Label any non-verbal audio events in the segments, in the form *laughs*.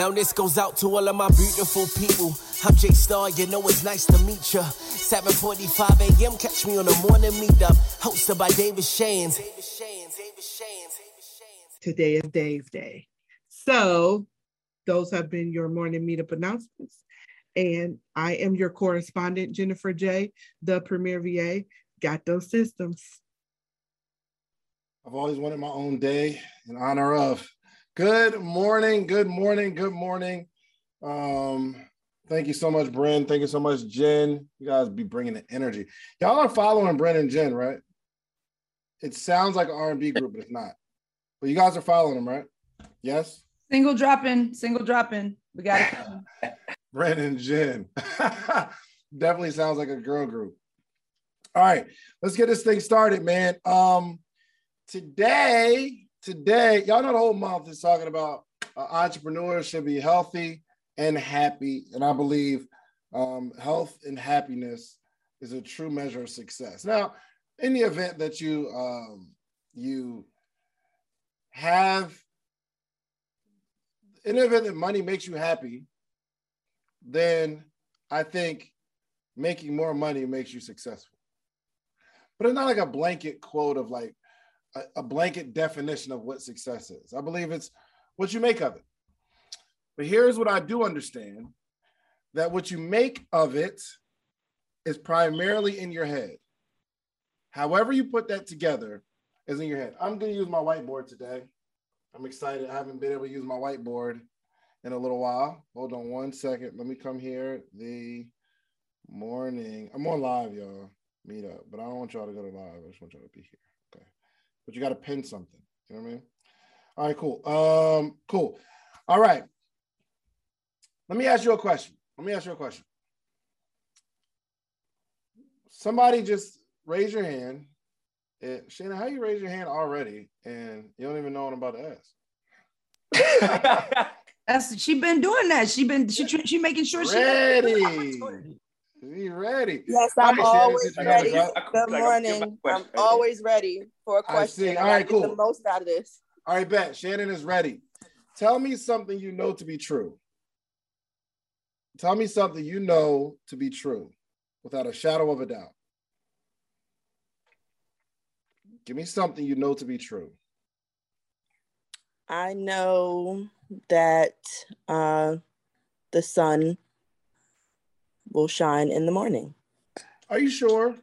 Now this goes out to all of my beautiful people. I'm Jay Star, you know it's nice to meet ya. 7:45 a.m. Catch me on the morning meetup, hosted by David Shands. Today is Dave Day, so those have been your morning meetup announcements. And I am your correspondent, Jennifer J, the Premier VA. Got those systems. I've always wanted my own day in honor of. Good morning, good morning, good morning. Um, thank you so much, Bren. Thank you so much, Jen. You guys be bringing the energy. Y'all are following Bren and Jen, right? It sounds like an R&B group, but it's not. But you guys are following them, right? Yes. Single dropping, single dropping. We got it. Bren and Jen. *laughs* Definitely sounds like a girl group. All right, let's get this thing started, man. Um, today, today, y'all know the whole month is talking about uh, entrepreneurs should be healthy and happy, and I believe um, health and happiness is a true measure of success. Now, in the event that you um, you have, in the event that money makes you happy, then I think making more money makes you successful. But it's not like a blanket quote of like a, blanket definition of what success is. I believe it's what you make of it. But here's what I do understand that what you make of it is primarily in your head. However, you put that together is in your head. I'm going to use my whiteboard today. I'm excited. I haven't been able to use my whiteboard in a little while. Hold on one second. Let me come here. The morning. I'm on live, y'all. Meet up, but I don't want y'all to go to live. I just want y'all to be here. But you got to pin something. You know what I mean? All right, cool. Um, cool. All right. Let me ask you a question. Let me ask you a question. Somebody just raise your hand. And Shana, how you raise your hand already and you don't even know what I'm about to ask? *laughs* That's she been doing that. She been she she making sure she ready. Be ready. Yes, I'm right, always ready. Good morning. I'm always ready for a question. I see. All right, cool. the most out of this. All right, bet. Shannon is ready. Tell me something you know to be true. Tell me something you know to be true without a shadow of a doubt. Give me something you know to be true. I know that uh, the sun will shine in the morning. Are you sure?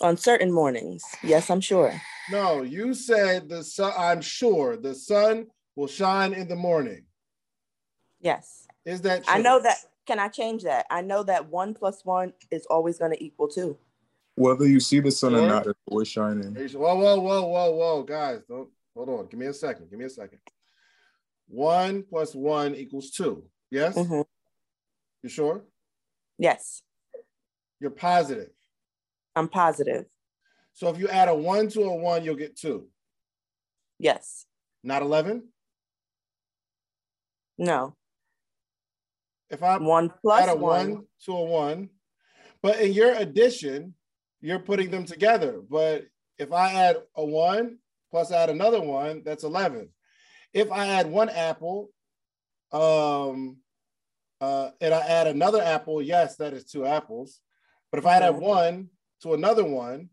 On certain mornings. Yes, I'm sure. No, you said the sun, I'm sure the sun will shine in the morning. Yes. Is that true? I know that. Can I change that? I know that one plus one is always going to equal two. Whether you see the sun sure. or not, it's always shining. Whoa, whoa, whoa, whoa, whoa, guys! Don't hold on. Give me a second. Give me a second. One plus one equals two. Yes. Mm-hmm. You sure? Yes. You're positive. I'm positive. So if you add a one to a one, you'll get two. Yes. Not 11? No. If I one plus add a one. one to a one, but in your addition, you're putting them together. But if I add a one plus add another one, that's 11. If I add one apple, um, uh, and I add another apple, yes, that is two apples. But if I add one to another one,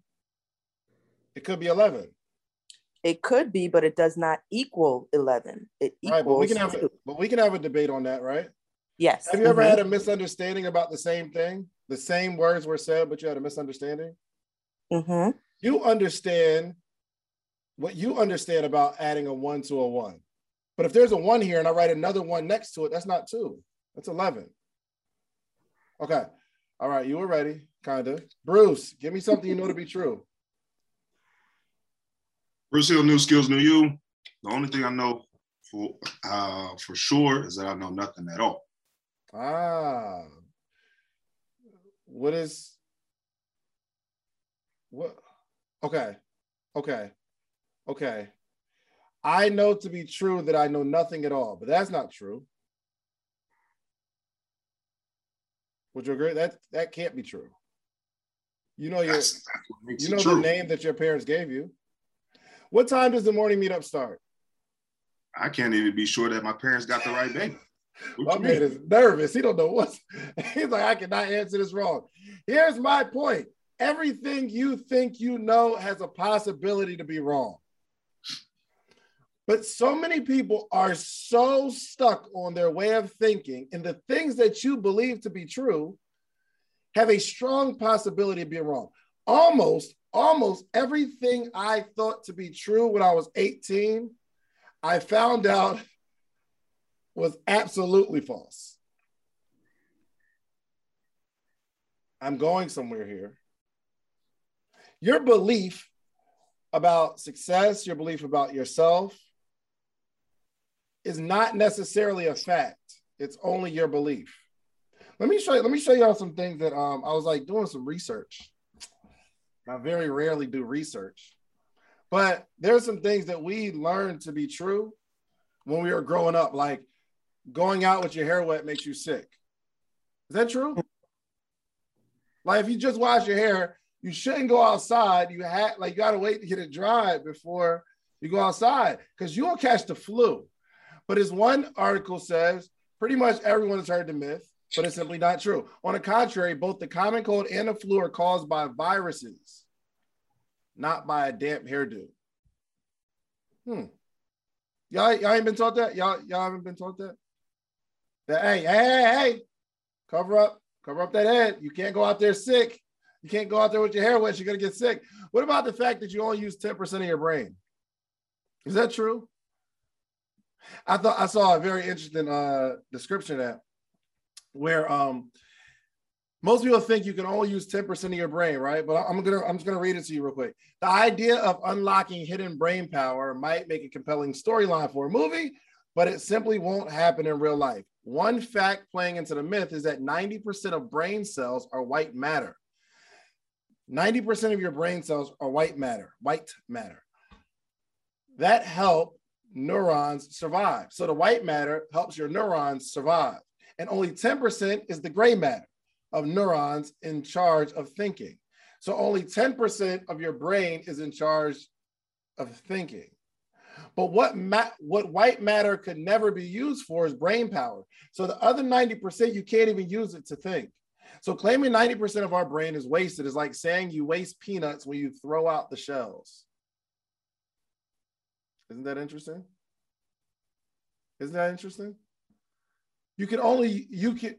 it could be 11. It could be, but it does not equal 11. It equals right, but we can have a, but we can have a debate on that, right? Yes. Have you ever mm-hmm. had a misunderstanding about the same thing? The same words were said, but you had a misunderstanding? Mm-hmm. You understand what you understand about adding a one to a one. But if there's a one here and I write another one next to it, that's not two. That's 11. Okay. All right. You were ready, kind of. Bruce, give me something you know to be true. Bruce Hill, new skills, new you. The only thing I know for uh, for sure is that I know nothing at all. Ah. What is what? Okay. Okay. Okay. I know to be true that I know nothing at all, but that's not true. Would you agree? That that can't be true. You know your you know the name that your parents gave you. What time does the morning meetup start? I can't even be sure that my parents got the right baby. *laughs* My What man is nervous. He don't know what's. *laughs* He's like, I cannot answer this wrong. Here's my point. Everything you think you know has a possibility to be wrong. But so many people are so stuck on their way of thinking, and the things that you believe to be true have a strong possibility of being wrong. Almost, almost everything I thought to be true when I was 18, I found out was absolutely false. I'm going somewhere here. Your belief about success, your belief about yourself is not necessarily a fact. It's only your belief. Let me show you, let me show y'all some things that um I was like doing some research. I very rarely do research, but there's some things that we learned to be true when we were growing up, like going out with your hair wet makes you sick. Is that true? Like if you just wash your hair, you shouldn't go outside. You had like you gotta wait to get it dried before you go outside because you'll catch the flu. But as one article says, pretty much everyone has heard the myth, but it's simply not true. On the contrary, both the common cold and the flu are caused by viruses, not by a damp hairdo. Hmm. Y'all, y'all ain't been taught that? Y'all, y'all haven't been taught that? That hey, hey, hey, hey, cover up, cover up that head. You can't go out there sick. You can't go out there with your hair wet. You're gonna get sick. What about the fact that you only use 10% of your brain? Is that true? I thought I saw a very interesting uh, description of that where um, most people think you can only use 10% of your brain, right? But I'm gonna I'm just gonna read it to you real quick. The idea of unlocking hidden brain power might make a compelling storyline for a movie, but it simply won't happen in real life. One fact playing into the myth is that 90% of brain cells are white matter. 90% of your brain cells are white matter, white matter. That help neurons survive. So the white matter helps your neurons survive. And only 10% is the gray matter of neurons in charge of thinking. So only 10% of your brain is in charge of thinking. But what ma- what white matter could never be used for is brain power. So the other 90% you can't even use it to think. So claiming 90% of our brain is wasted is like saying you waste peanuts when you throw out the shells. Isn't that interesting? Isn't that interesting? You can only, you can,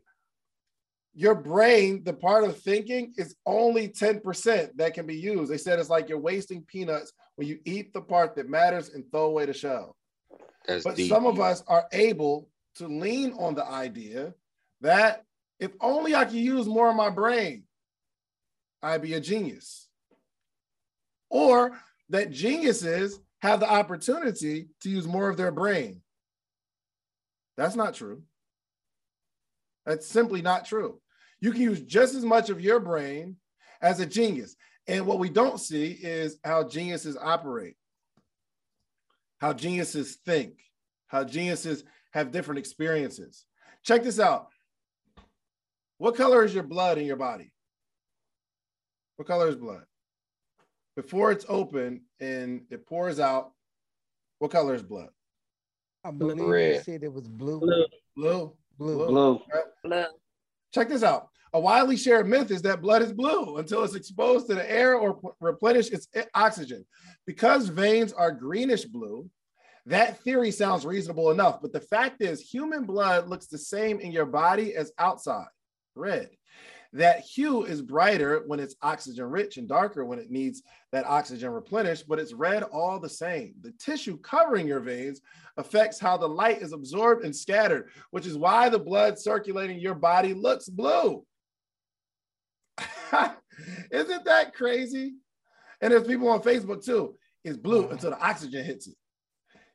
your brain, the part of thinking is only 10% that can be used. They said it's like you're wasting peanuts when you eat the part that matters and throw away the shell. That's But deep. some of us are able to lean on the idea that if only I could use more of my brain, I'd be a genius. Or that geniuses have the opportunity to use more of their brain. That's not true. That's simply not true. You can use just as much of your brain as a genius. And what we don't see is how geniuses operate, how geniuses think, how geniuses have different experiences. Check this out. What color is your blood in your body? What color is blood? Before it's open and it pours out, what color is blood? I believe you Red. said it was blue. Blue. Blue. Blue. Blue. Check this out. A widely shared myth is that blood is blue until it's exposed to the air or p- replenish its oxygen. Because veins are greenish blue, that theory sounds reasonable enough. But the fact is, human blood looks the same in your body as outside, red. That hue is brighter when it's oxygen rich and darker when it needs that oxygen replenished, but it's red all the same. The tissue covering your veins affects how the light is absorbed and scattered, which is why the blood circulating your body looks blue. *laughs* Isn't that crazy? And there's people on Facebook too. It's blue mm. until the oxygen hits it.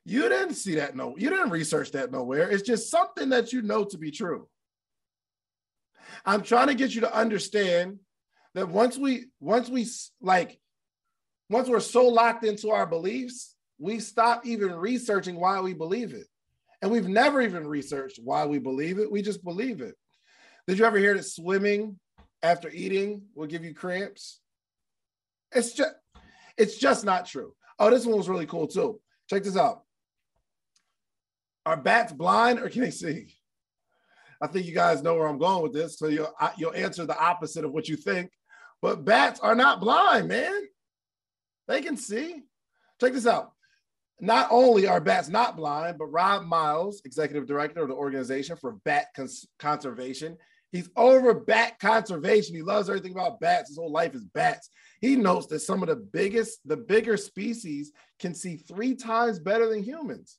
You didn't see that no, you didn't research that nowhere. It's just something that you know to be true. I'm trying to get you to understand that once we once we like once we're so locked into our beliefs, we stop even researching why we believe it. And we've never even researched why we believe it. We just believe it. Did you ever hear that swimming after eating will give you cramps? It's just it's just not true. Oh, this one was really cool too. Check this out. are bats blind or can they see? I think you guys know where I'm going with this. So you'll, you'll answer the opposite of what you think. But bats are not blind, man. They can see. Check this out. Not only are bats not blind, but Rob Miles, executive director of the Organization for Bat Cons- Conservation, he's over bat conservation. He loves everything about bats. His whole life is bats. He notes that some of the biggest, the bigger species can see three times better than humans.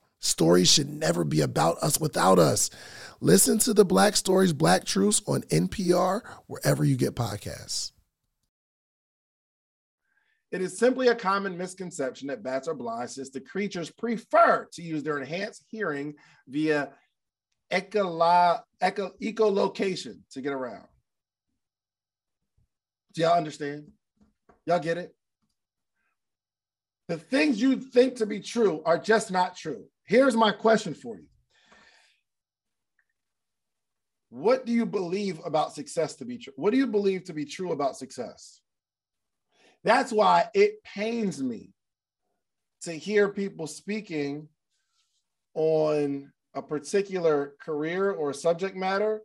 Stories should never be about us without us. Listen to the Black Stories, Black Truths on NPR, wherever you get podcasts. It is simply a common misconception that bats are blind since the creatures prefer to use their enhanced hearing via echolo- echo- echolocation to get around. Do y'all understand? Y'all get it? The things you think to be true are just not true. Here's my question for you What do you believe about success to be true? What do you believe to be true about success? That's why it pains me to hear people speaking on a particular career or subject matter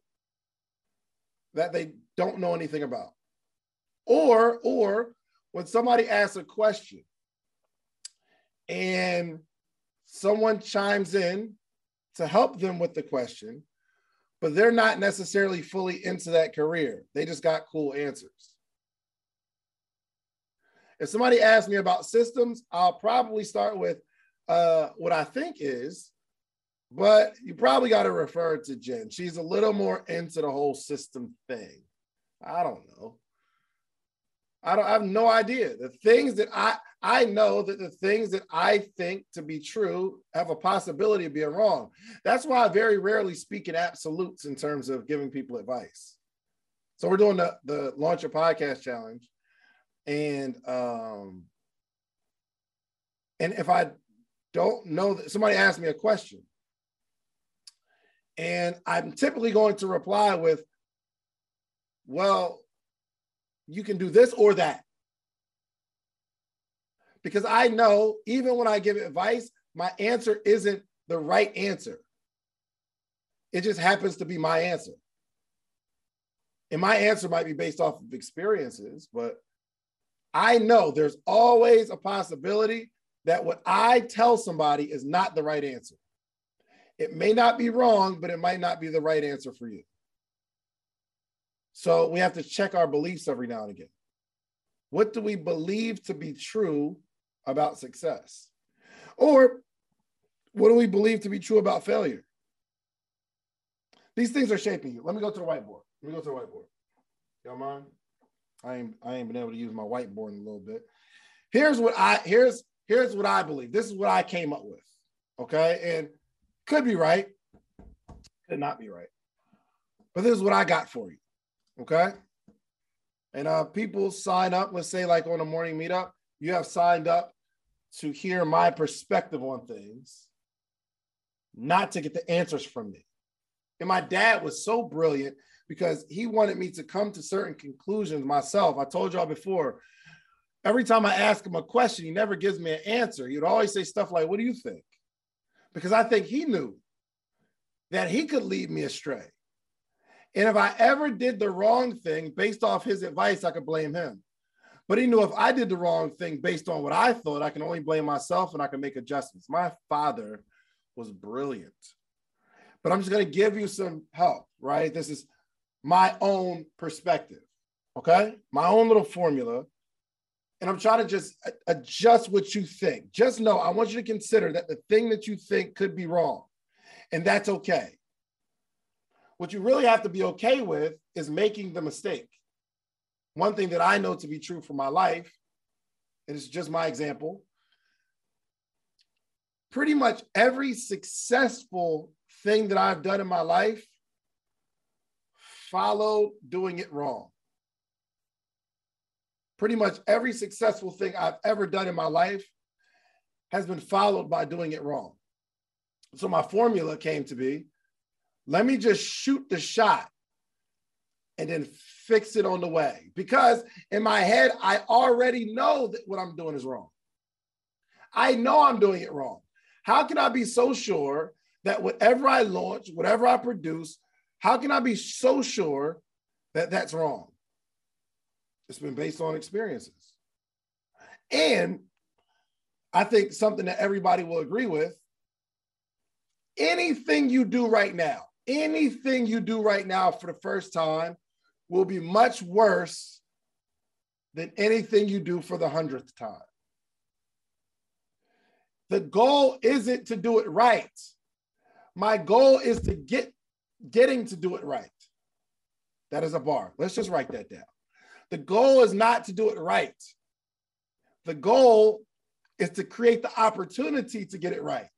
that they don't know anything about. Or, or when somebody asks a question and someone chimes in to help them with the question, but they're not necessarily fully into that career. They just got cool answers. If somebody asks me about systems, I'll probably start with uh, what I think is but you probably got to refer to Jen. She's a little more into the whole system thing. I don't know. I don't I have no idea. The things that I I know that the things that I think to be true have a possibility of being wrong. That's why I very rarely speak in absolutes in terms of giving people advice. So we're doing the the launch a podcast challenge, and um, and if I don't know that somebody asked me a question, and I'm typically going to reply with, well, you can do this or that. Because I know even when I give advice, my answer isn't the right answer. It just happens to be my answer. And my answer might be based off of experiences, but I know there's always a possibility that what I tell somebody is not the right answer. It may not be wrong, but it might not be the right answer for you. So we have to check our beliefs every now and again. What do we believe to be true about success? Or what do we believe to be true about failure? These things are shaping you. Let me go to the whiteboard. Let me go to the whiteboard. Y'all mind? I ain't I ain't been able to use my whiteboard in a little bit. Here's what I here's here's what I believe. This is what I came up with. Okay. And could be right, could not be right. But this is what I got for you. Okay. And uh, people sign up, let's say, like on a morning meetup, you have signed up to hear my perspective on things, not to get the answers from me. And my dad was so brilliant because he wanted me to come to certain conclusions myself. I told y'all before, every time I ask him a question, he never gives me an answer. He'd always say stuff like, What do you think? Because I think he knew that he could lead me astray. And if I ever did the wrong thing based off his advice, I could blame him. But he knew if I did the wrong thing based on what I thought, I can only blame myself and I can make adjustments. My father was brilliant. But I'm just going to give you some help, right? This is my own perspective, okay? My own little formula. And I'm trying to just adjust what you think. Just know, I want you to consider that the thing that you think could be wrong, and that's okay. What you really have to be okay with is making the mistake. One thing that I know to be true for my life, and it's just my example, pretty much every successful thing that I've done in my life followed doing it wrong. Pretty much every successful thing I've ever done in my life has been followed by doing it wrong. So my formula came to be let me just shoot the shot and then fix it on the way. Because in my head, I already know that what I'm doing is wrong. I know I'm doing it wrong. How can I be so sure that whatever I launch, whatever I produce, how can I be so sure that that's wrong? It's been based on experiences. And I think something that everybody will agree with anything you do right now, anything you do right now for the first time will be much worse than anything you do for the hundredth time. The goal isn't to do it right. My goal is to get getting to do it right. That is a bar. Let's just write that down. The goal is not to do it right. The goal is to create the opportunity to get it right.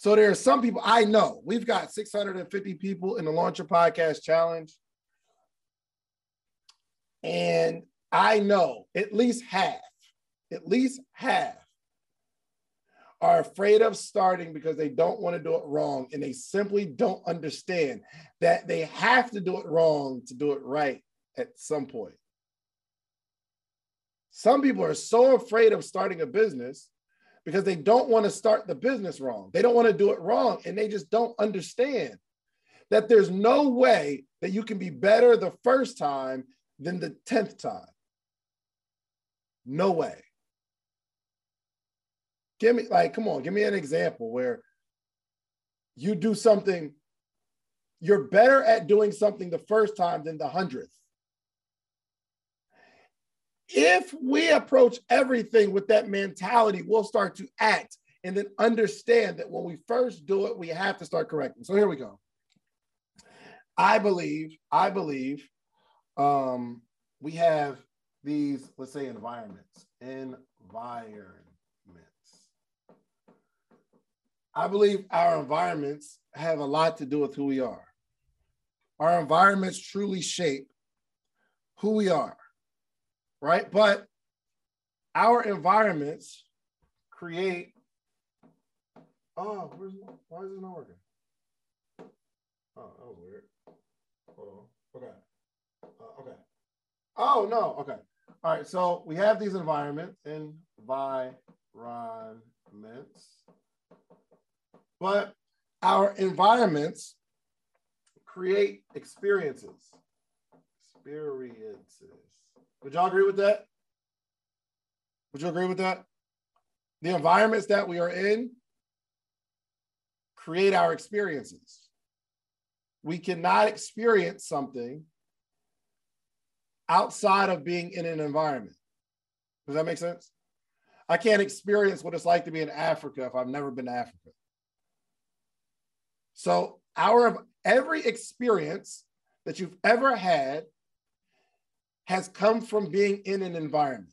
So there are some people I know. We've got 650 people in the Launch a Podcast Challenge. And I know at least half, at least half are afraid of starting because they don't want to do it wrong and they simply don't understand that they have to do it wrong to do it right at some point. Some people are so afraid of starting a business because they don't want to start the business wrong. They don't want to do it wrong and they just don't understand that there's no way that you can be better the first time than the 10th time. No way. Give me, like, come on, give me an example where you do something, you're better at doing something the first time than the hundredth. If we approach everything with that mentality, we'll start to act and then understand that when we first do it, we have to start correcting. So here we go. I believe, I believe um, we have these, let's say, environments. Environments. I believe our environments have a lot to do with who we are. Our environments truly shape who we are, right? But our environments create. Oh, where's why is it not working? Oh, that was weird. Hold on. Okay. Uh, okay. Oh no. Okay. All right. So we have these environments, environments, but our environments create experiences. Experiences. Would y'all agree with that? Would you agree with that? The environments that we are in create our experiences. We cannot experience something outside of being in an environment. Does that make sense? I can't experience what it's like to be in Africa if I've never been to Africa. So our every experience that you've ever had has come from being in an environment.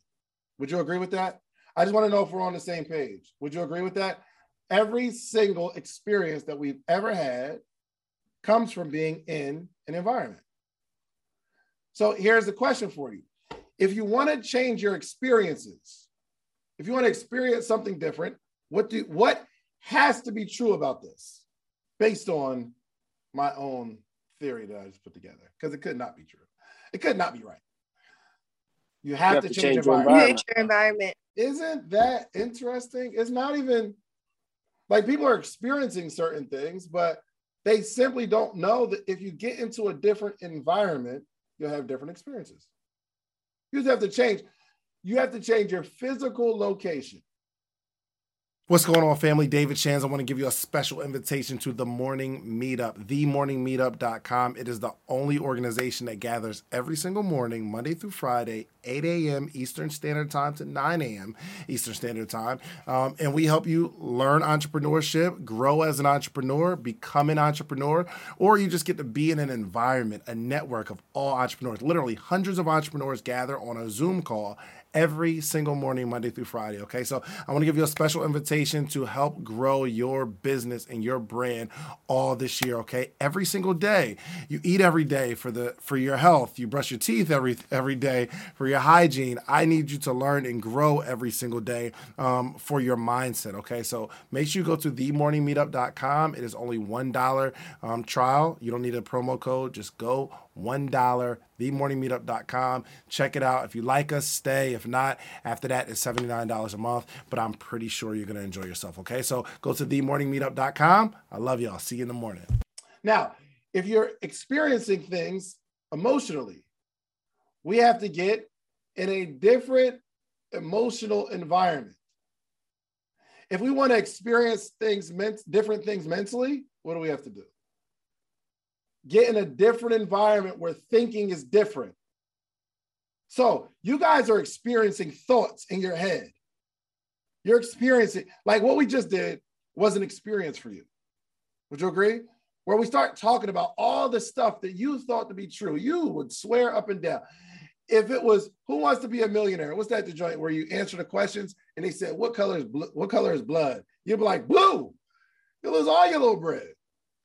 Would you agree with that? I just want to know if we're on the same page. Would you agree with that? Every single experience that we've ever had comes from being in an environment. So here's the question for you. If you want to change your experiences, if you want to experience something different, what do what has to be true about this based on my own theory that I just put together? Because it could not be true. It could not be right. You have, you have to, to, change, change your environment. Your environment. Isn't that interesting? It's not even like people are experiencing certain things, but they simply don't know that if you get into a different environment, you'll have different experiences. You just have to change. You have to change your physical location. What's going on, family? David Shands. I want to give you a special invitation to the Morning Meetup, themorningmeetup.com. It is the only organization that gathers every single morning, Monday through Friday, 8 a.m. Eastern Standard Time to 9 a.m. Eastern Standard Time. Um, and we help you learn entrepreneurship, grow as an entrepreneur, become an entrepreneur, or you just get to be in an environment, a network of all entrepreneurs. Literally, hundreds of entrepreneurs gather on a Zoom call every single morning, Monday through Friday. Okay, so I want to give you a special invitation to help grow your business and your brand all this year. Okay, every single day, you eat every day for the for your health. You brush your teeth every every day for your hygiene. I need you to learn and grow every single day um, for your mindset. Okay, so make sure you go to themorningmeetup.com. It is only one dollar um, trial. You don't need a promo code. Just go $1, themorningmeetup.com. Check it out. If you like us, stay. If not, after that, it's $79 a month. But I'm pretty sure you're going to enjoy yourself. Okay. So go to themorningmeetup.com. I love y'all. See you in the morning. Now, if you're experiencing things emotionally, we have to get in a different emotional environment. If we want to experience things, different things mentally, what do we have to do? Get in a different environment where thinking is different. So you guys are experiencing thoughts in your head. You're experiencing, like what we just did was an experience for you. Would you agree? Where we start talking about all the stuff that you thought to be true, you would swear up and down. If it was who wants to be a millionaire, what's that the joint where you answer the questions and they said, What color is blue? What color is blood? You'd be like, blue. You lose all your little bread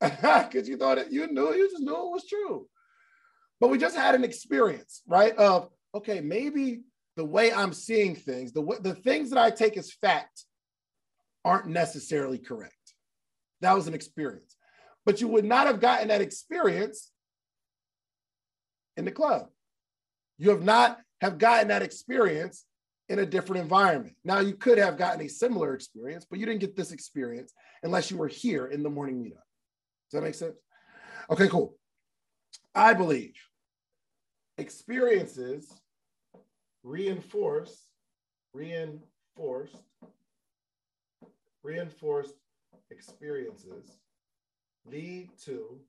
*laughs* because you thought it, you knew, you just knew it was true. But we just had an experience, right? Of okay, maybe the way I'm seeing things, the the things that I take as fact, aren't necessarily correct. That was an experience, but you would not have gotten that experience in the club. You have not have gotten that experience in a different environment. Now you could have gotten a similar experience, but you didn't get this experience unless you were here in the morning meetup. Does that make sense? Okay, cool. I believe experiences reinforce, reinforced, reinforced experiences lead to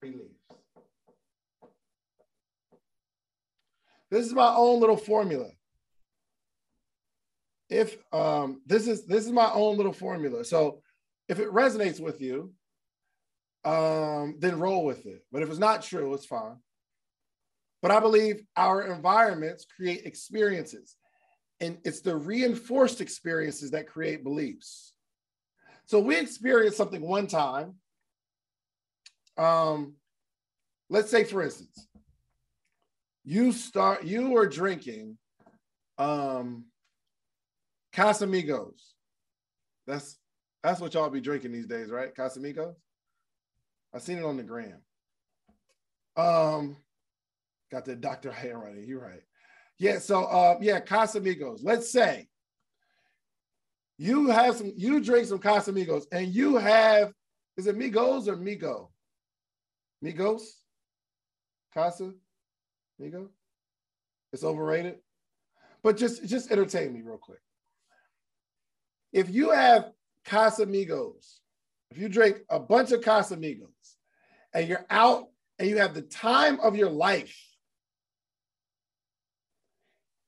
beliefs. This is my own little formula. if um, this is this is my own little formula. So if it resonates with you, um, then roll with it. But if it's not true, it's fine. But I believe our environments create experiences, and it's the reinforced experiences that create beliefs. So we experience something one time. Um, let's say, for instance, you start you are drinking um Casamigos. That's that's what y'all be drinking these days, right? Casamigos. I seen it on the gram. Um, got the Dr. *laughs* handwriting. You're right. Yeah. So, uh, yeah, Casamigos. Let's say you have some, you drink some Casamigos, and you have, is it Migos or Migo? Migos? Casa? Migo? It's overrated. But just, just entertain me real quick. If you have Casamigos, if you drink a bunch of Casamigos and you're out and you have the time of your life,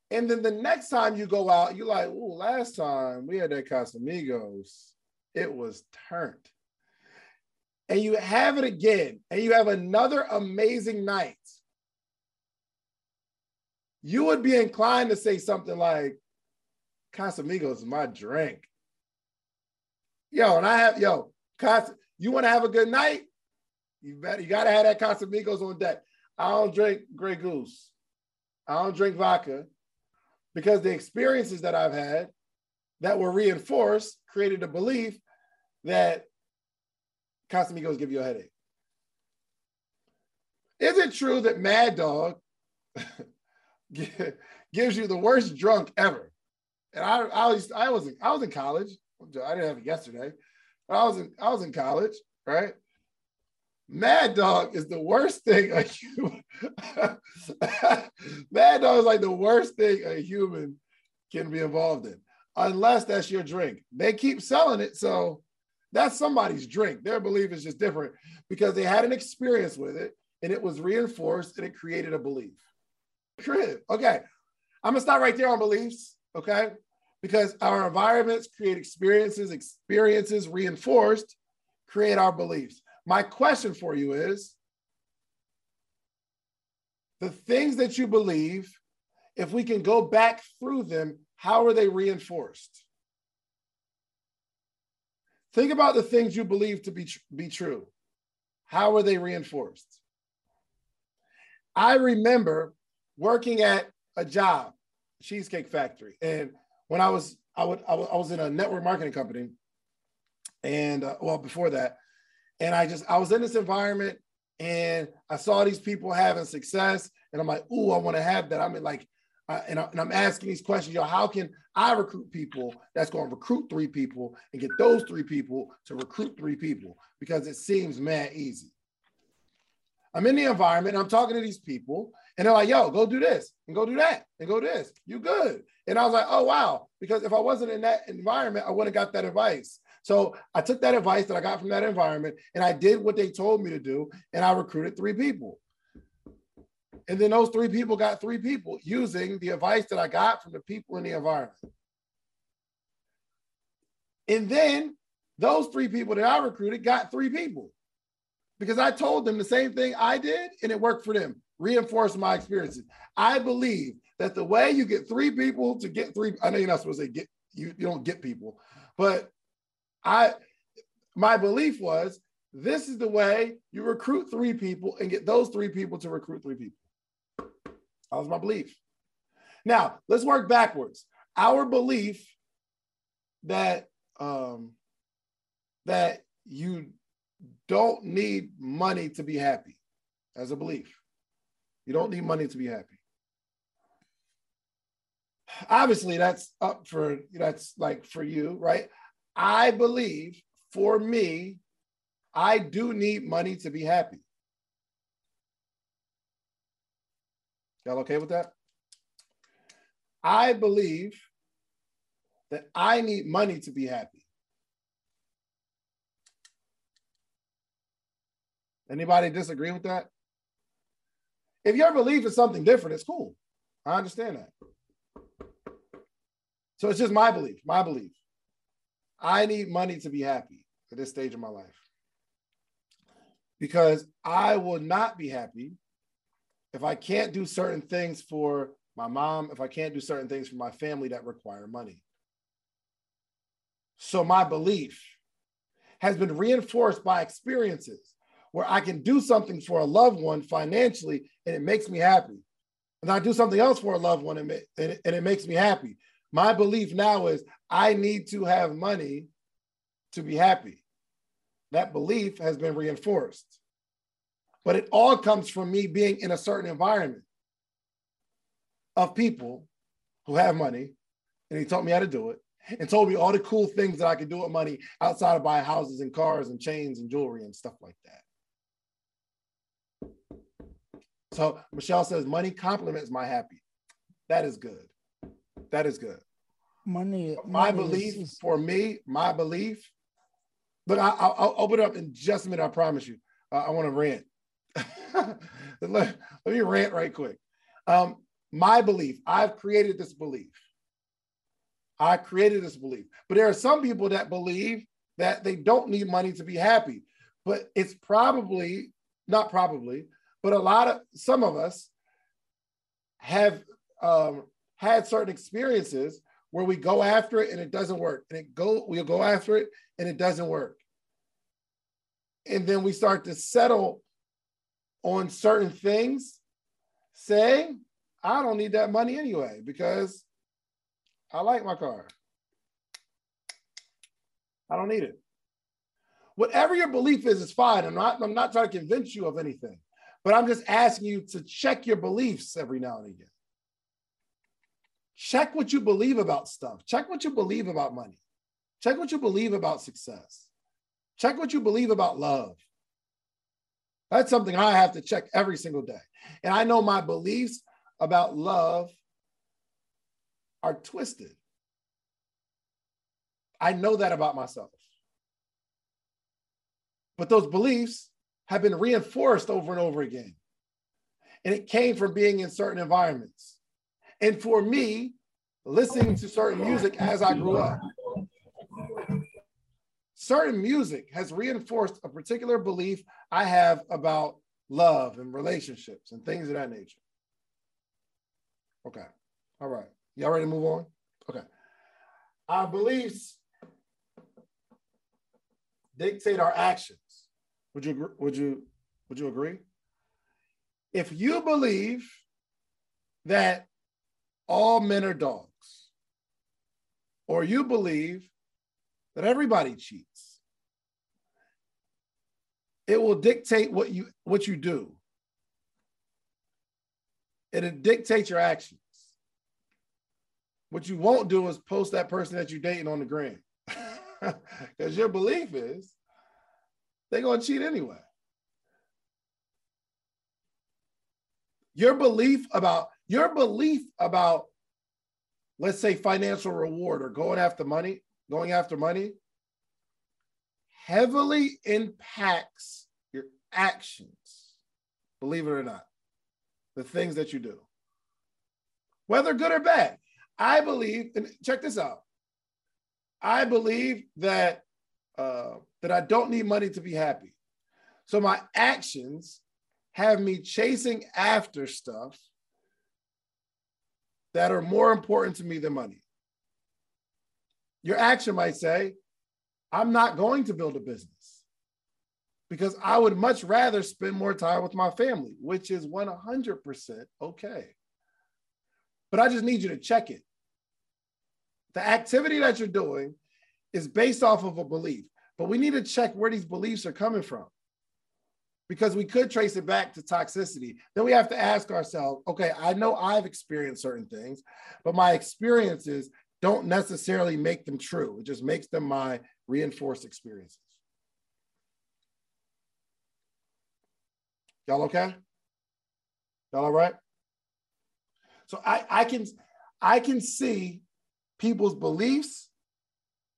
and then the next time you go out, you're like, oh, last time we had that Casamigos, it was turned. And you have it again, and you have another amazing night. You would be inclined to say something like, Casamigos is my drink. Yo, and I have, yo, Cas- you want to have a good night? You better, you got to have that Casamigos on deck. I don't drink Grey Goose. I don't drink vodka because the experiences that I've had that were reinforced created a belief that Casamigos give you a headache. Is it true that Mad Dog *laughs* gives you the worst drunk ever? And I, I was, I was, I was in college. I didn't have it yesterday. but I was in, I was in college, right? Mad Dog is the worst thing a human. *laughs* Mad Dog is like the worst thing a human can be involved in, unless that's your drink. They keep selling it, so that's somebody's drink. Their belief is just different because they had an experience with it and it was reinforced and it created a belief. Crib. Okay, I'm gonna stop right there on beliefs. Okay, because our environments create experiences, experiences reinforced create our beliefs. My question for you is the things that you believe, if we can go back through them, how are they reinforced? Think about the things you believe to be, be true. How are they reinforced? I remember working at a job, Cheesecake Factory, and when I was I would I was in a network marketing company, and uh, well before that, and I just I was in this environment and I saw these people having success, and I'm like, ooh, I want to have that. I mean, like, uh, and, I, I'm asking these questions, yo, how can I recruit people that's going to recruit three people and get those three people to recruit three people because it seems mad easy. I'm in the environment I'm talking to these people, and they're like, yo, go do this and go do that and go this. You good. And I was like, oh, wow. Because if I wasn't in that environment, I wouldn't have got that advice. So I took that advice that I got from that environment and I did what they told me to do. And I recruited three people. And then those three people got three people using the advice that I got from the people in the environment. And then those three people that I recruited got three people because I told them the same thing I did and it worked for them reinforce my experiences. I believe that the way you get three people to get three, I know you're not supposed to get you, you don't get people, but I my belief was this is the way you recruit three people and get those three people to recruit three people. That was my belief. Now let's work backwards. Our belief that um, that you don't need money to be happy as a belief. You don't need money to be happy. Obviously, that's up for that's like for you, right? I believe for me, I do need money to be happy. Y'all okay with that? I believe that I need money to be happy. Anybody disagree with that? If your belief is something different, it's cool. I understand that. So it's just my belief, my belief. I need money to be happy at this stage of my life. Because I will not be happy if I can't do certain things for my mom, if I can't do certain things for my family that require money. So my belief has been reinforced by experiences where I can do something for a loved one financially and it makes me happy. And I do something else for a loved one and it, and it makes me happy. My belief now is I need to have money to be happy. That belief has been reinforced. But it all comes from me being in a certain environment of people who have money, and he taught me how to do it, and told me all the cool things that I could do with money outside of buying houses and cars and chains and jewelry and stuff like that. So Michelle says, money complements my happy. That is good. That is good. Money. My money belief is, for me, my belief. Look, I, I'll, I'll open it up in just a minute. I promise you. Uh, I want to rant. *laughs* let, let me rant right quick. Um, my belief. I've created this belief. I created this belief. But there are some people that believe that they don't need money to be happy. But it's probably not probably, but a lot of some of us have um, had certain experiences where we go after it and it doesn't work, and it go we'll go after it and it doesn't work, and then we start to settle on certain things, saying, "I don't need that money anyway because I like my car. I don't need it." Whatever your belief is, is fine. I'm not. I'm not trying to convince you of anything, but I'm just asking you to check your beliefs every now and again. Check what you believe about stuff. Check what you believe about money. Check what you believe about success. Check what you believe about love. That's something I have to check every single day. And I know my beliefs about love are twisted. I know that about myself. But those beliefs have been reinforced over and over again. And it came from being in certain environments. And for me, listening to certain music as I grew up, certain music has reinforced a particular belief I have about love and relationships and things of that nature. Okay. All right. Y'all ready to move on? Okay. Our beliefs dictate our actions. Would you would you would you agree? If you believe that all men are dogs, or you believe that everybody cheats, it will dictate what you what you do. It'll dictate your actions. What you won't do is post that person that you're dating on the gram. *laughs* Because your belief is they're gonna cheat anyway. Your belief about your belief about let's say financial reward or going after money, going after money heavily impacts your actions. Believe it or not. The things that you do. Whether good or bad. I believe, and check this out. I believe that uh, that I don't need money to be happy. So my actions have me chasing after stuff that are more important to me than money. Your action might say, I'm not going to build a business because I would much rather spend more time with my family, which is 100% okay. But I just need you to check it. The activity that you're doing is based off of a belief, but we need to check where these beliefs are coming from because we could trace it back to toxicity. Then we have to ask ourselves okay, I know I've experienced certain things, but my experiences don't necessarily make them true. It just makes them my reinforced experiences. Y'all okay? Y'all all right? So I, I can I can see people's beliefs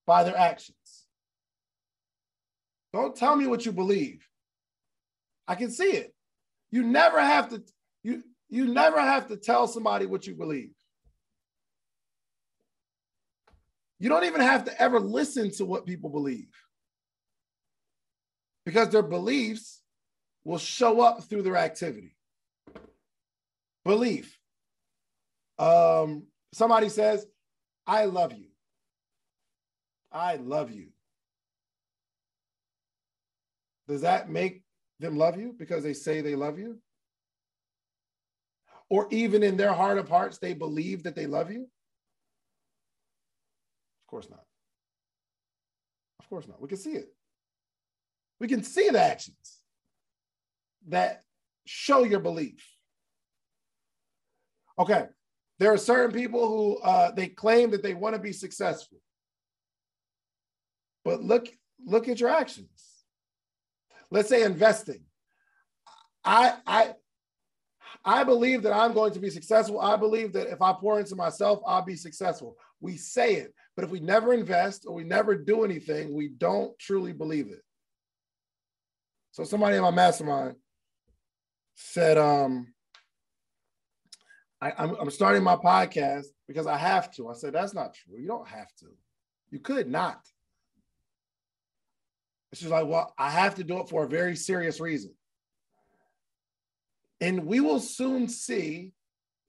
by their actions. Don't tell me what you believe. I can see it. You never have to you you never have to tell somebody what you believe. You don't even have to ever listen to what people believe because their beliefs will show up through their activity. Belief. Um, somebody says, I love you. I love you. Does that make them love you because they say they love you? Or even in their heart of hearts, they believe that they love you? Of course not. Of course not. We can see it. We can see the actions that show your belief. Okay, there are certain people who uh, they claim that they want to be successful, but look look at your actions. Let's say investing. I I I believe that I'm going to be successful. I believe that if I pour into myself, I'll be successful. We say it, but if we never invest or we never do anything, we don't truly believe it. So somebody in my mastermind said, um, I, I'm, I'm starting my podcast because I have to. I said, that's not true. You don't have to. You could not. She's like, well, I have to do it for a very serious reason. And we will soon see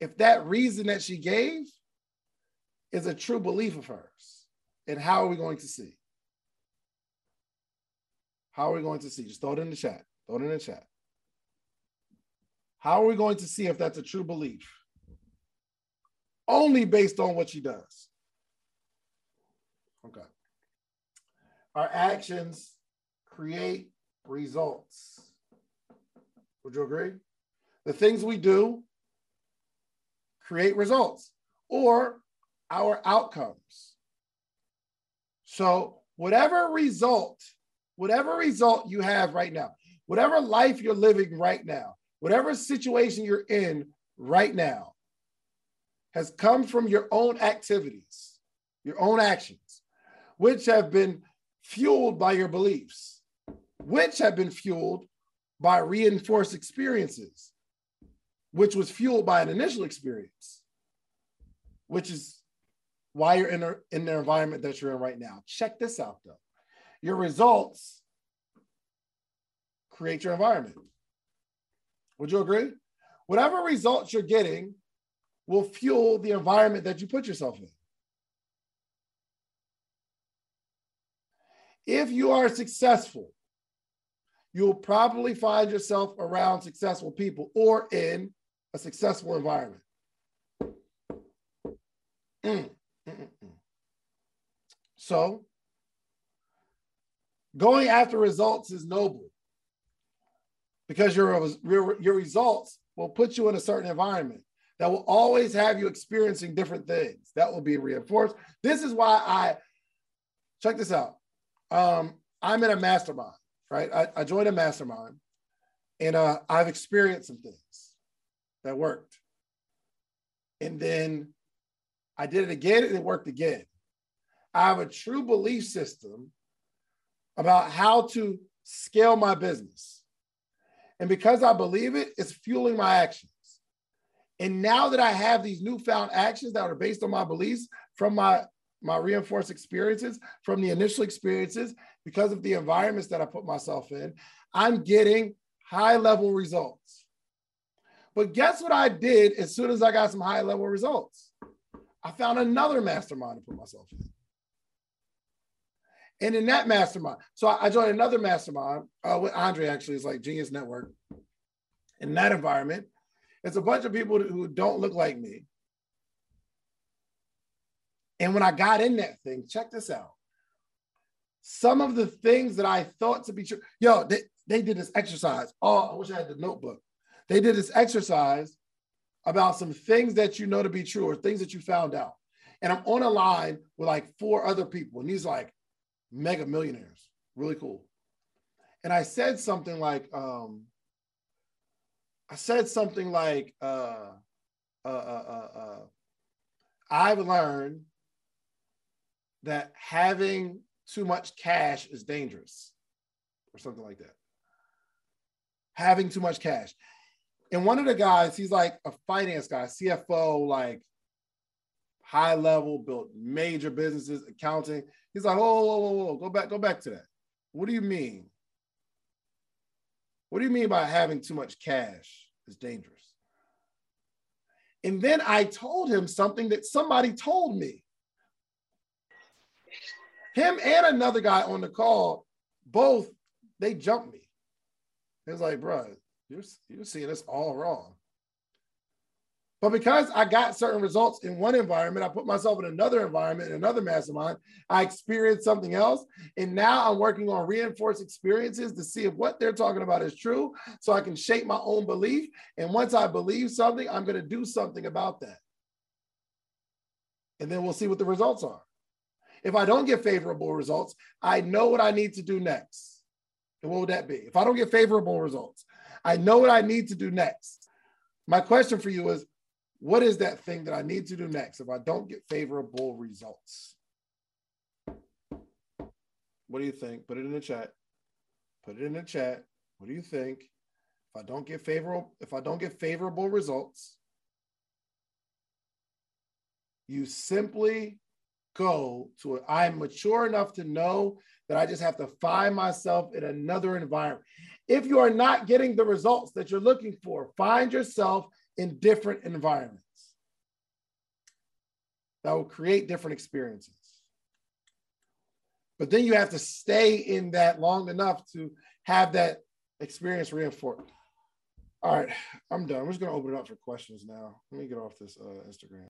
if that reason that she gave is a true belief of hers. And how are we going to see? How are we going to see? Just throw it in the chat. Throw it in the chat. How are we going to see if that's a true belief? Only based on what she does. Okay. Our actions create results. Would you agree? The things we do create results or our outcomes. So, whatever result, whatever result you have right now, whatever life you're living right now, whatever situation you're in right now, has come from your own activities, your own actions, which have been fueled by your beliefs, which have been fueled by reinforced experiences, which was fueled by an initial experience, which is why you're in, a, in the environment that you're in right now. Check this out though. Your results create your environment. Would you agree? Whatever results you're getting will fuel the environment that you put yourself in. If you are successful, you'll probably find yourself around successful people or in a successful environment. Mm, mm, mm, so, going after results is noble because your, your, your results will put you in a certain environment that will always have you experiencing different things. That will be reinforced. This is why I check this out. Um, I'm in a mastermind, right? I, I joined a mastermind and uh, I've experienced some things that worked. And then I did it again and it worked again. I have a true belief system about how to scale my business. And because I believe it, it's fueling my actions. And now that I have these newfound actions that are based on my beliefs from my, my reinforced experiences, from the initial experiences, because of the environments that I put myself in, I'm getting high level results. But guess what I did as soon as I got some high level results? I found another mastermind to put myself in. And in that mastermind, so I joined another mastermind uh, with Andre, actually, it's like Genius Network. In that environment, it's a bunch of people who don't look like me. And when I got in that thing, check this out. Some of the things that I thought to be true, yo, they, they did this exercise. Oh, I wish I had the notebook. They did this exercise about some things that you know to be true or things that you found out. And I'm on a line with like four other people, and these like mega millionaires, really cool. And I said something like, um, I said something like, uh, uh, uh, uh, uh, I've learned that having too much cash is dangerous, or something like that. Having too much cash. And one of the guys, he's like a finance guy, CFO, like high level, built major businesses, accounting. He's like, whoa, whoa, whoa, whoa, go back, go back to that. What do you mean? What do you mean by having too much cash is dangerous? And then I told him something that somebody told me. Him and another guy on the call, both, they jumped me. It was like, bro, you're, you're seeing this all wrong. But because I got certain results in one environment, I put myself in another environment, in another mastermind, I experienced something else. And now I'm working on reinforced experiences to see if what they're talking about is true so I can shape my own belief. And once I believe something, I'm going to do something about that. And then we'll see what the results are. If I don't get favorable results, I know what I need to do next. And what would that be? If I don't get favorable results, I know what I need to do next. My question for you is what is that thing that I need to do next if I don't get favorable results? What do you think? Put it in the chat. Put it in the chat. What do you think? If I don't get favorable, if I don't get favorable results, you simply go to it. I'm mature enough to know that I just have to find myself in another environment. If you are not getting the results that you're looking for, find yourself in different environments that will create different experiences. But then you have to stay in that long enough to have that experience reinforced. All right, I'm done. I'm just going to open it up for questions now. Let me get off this uh, Instagram.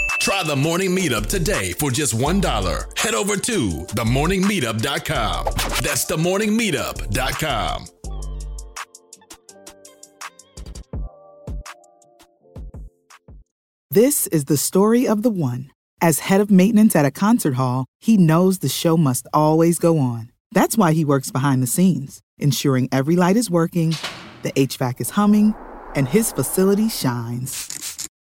Try the morning meetup today for just $1. Head over to themorningmeetup.com. That's themorningmeetup.com. This is the story of the one. As head of maintenance at a concert hall, he knows the show must always go on. That's why he works behind the scenes, ensuring every light is working, the HVAC is humming, and his facility shines.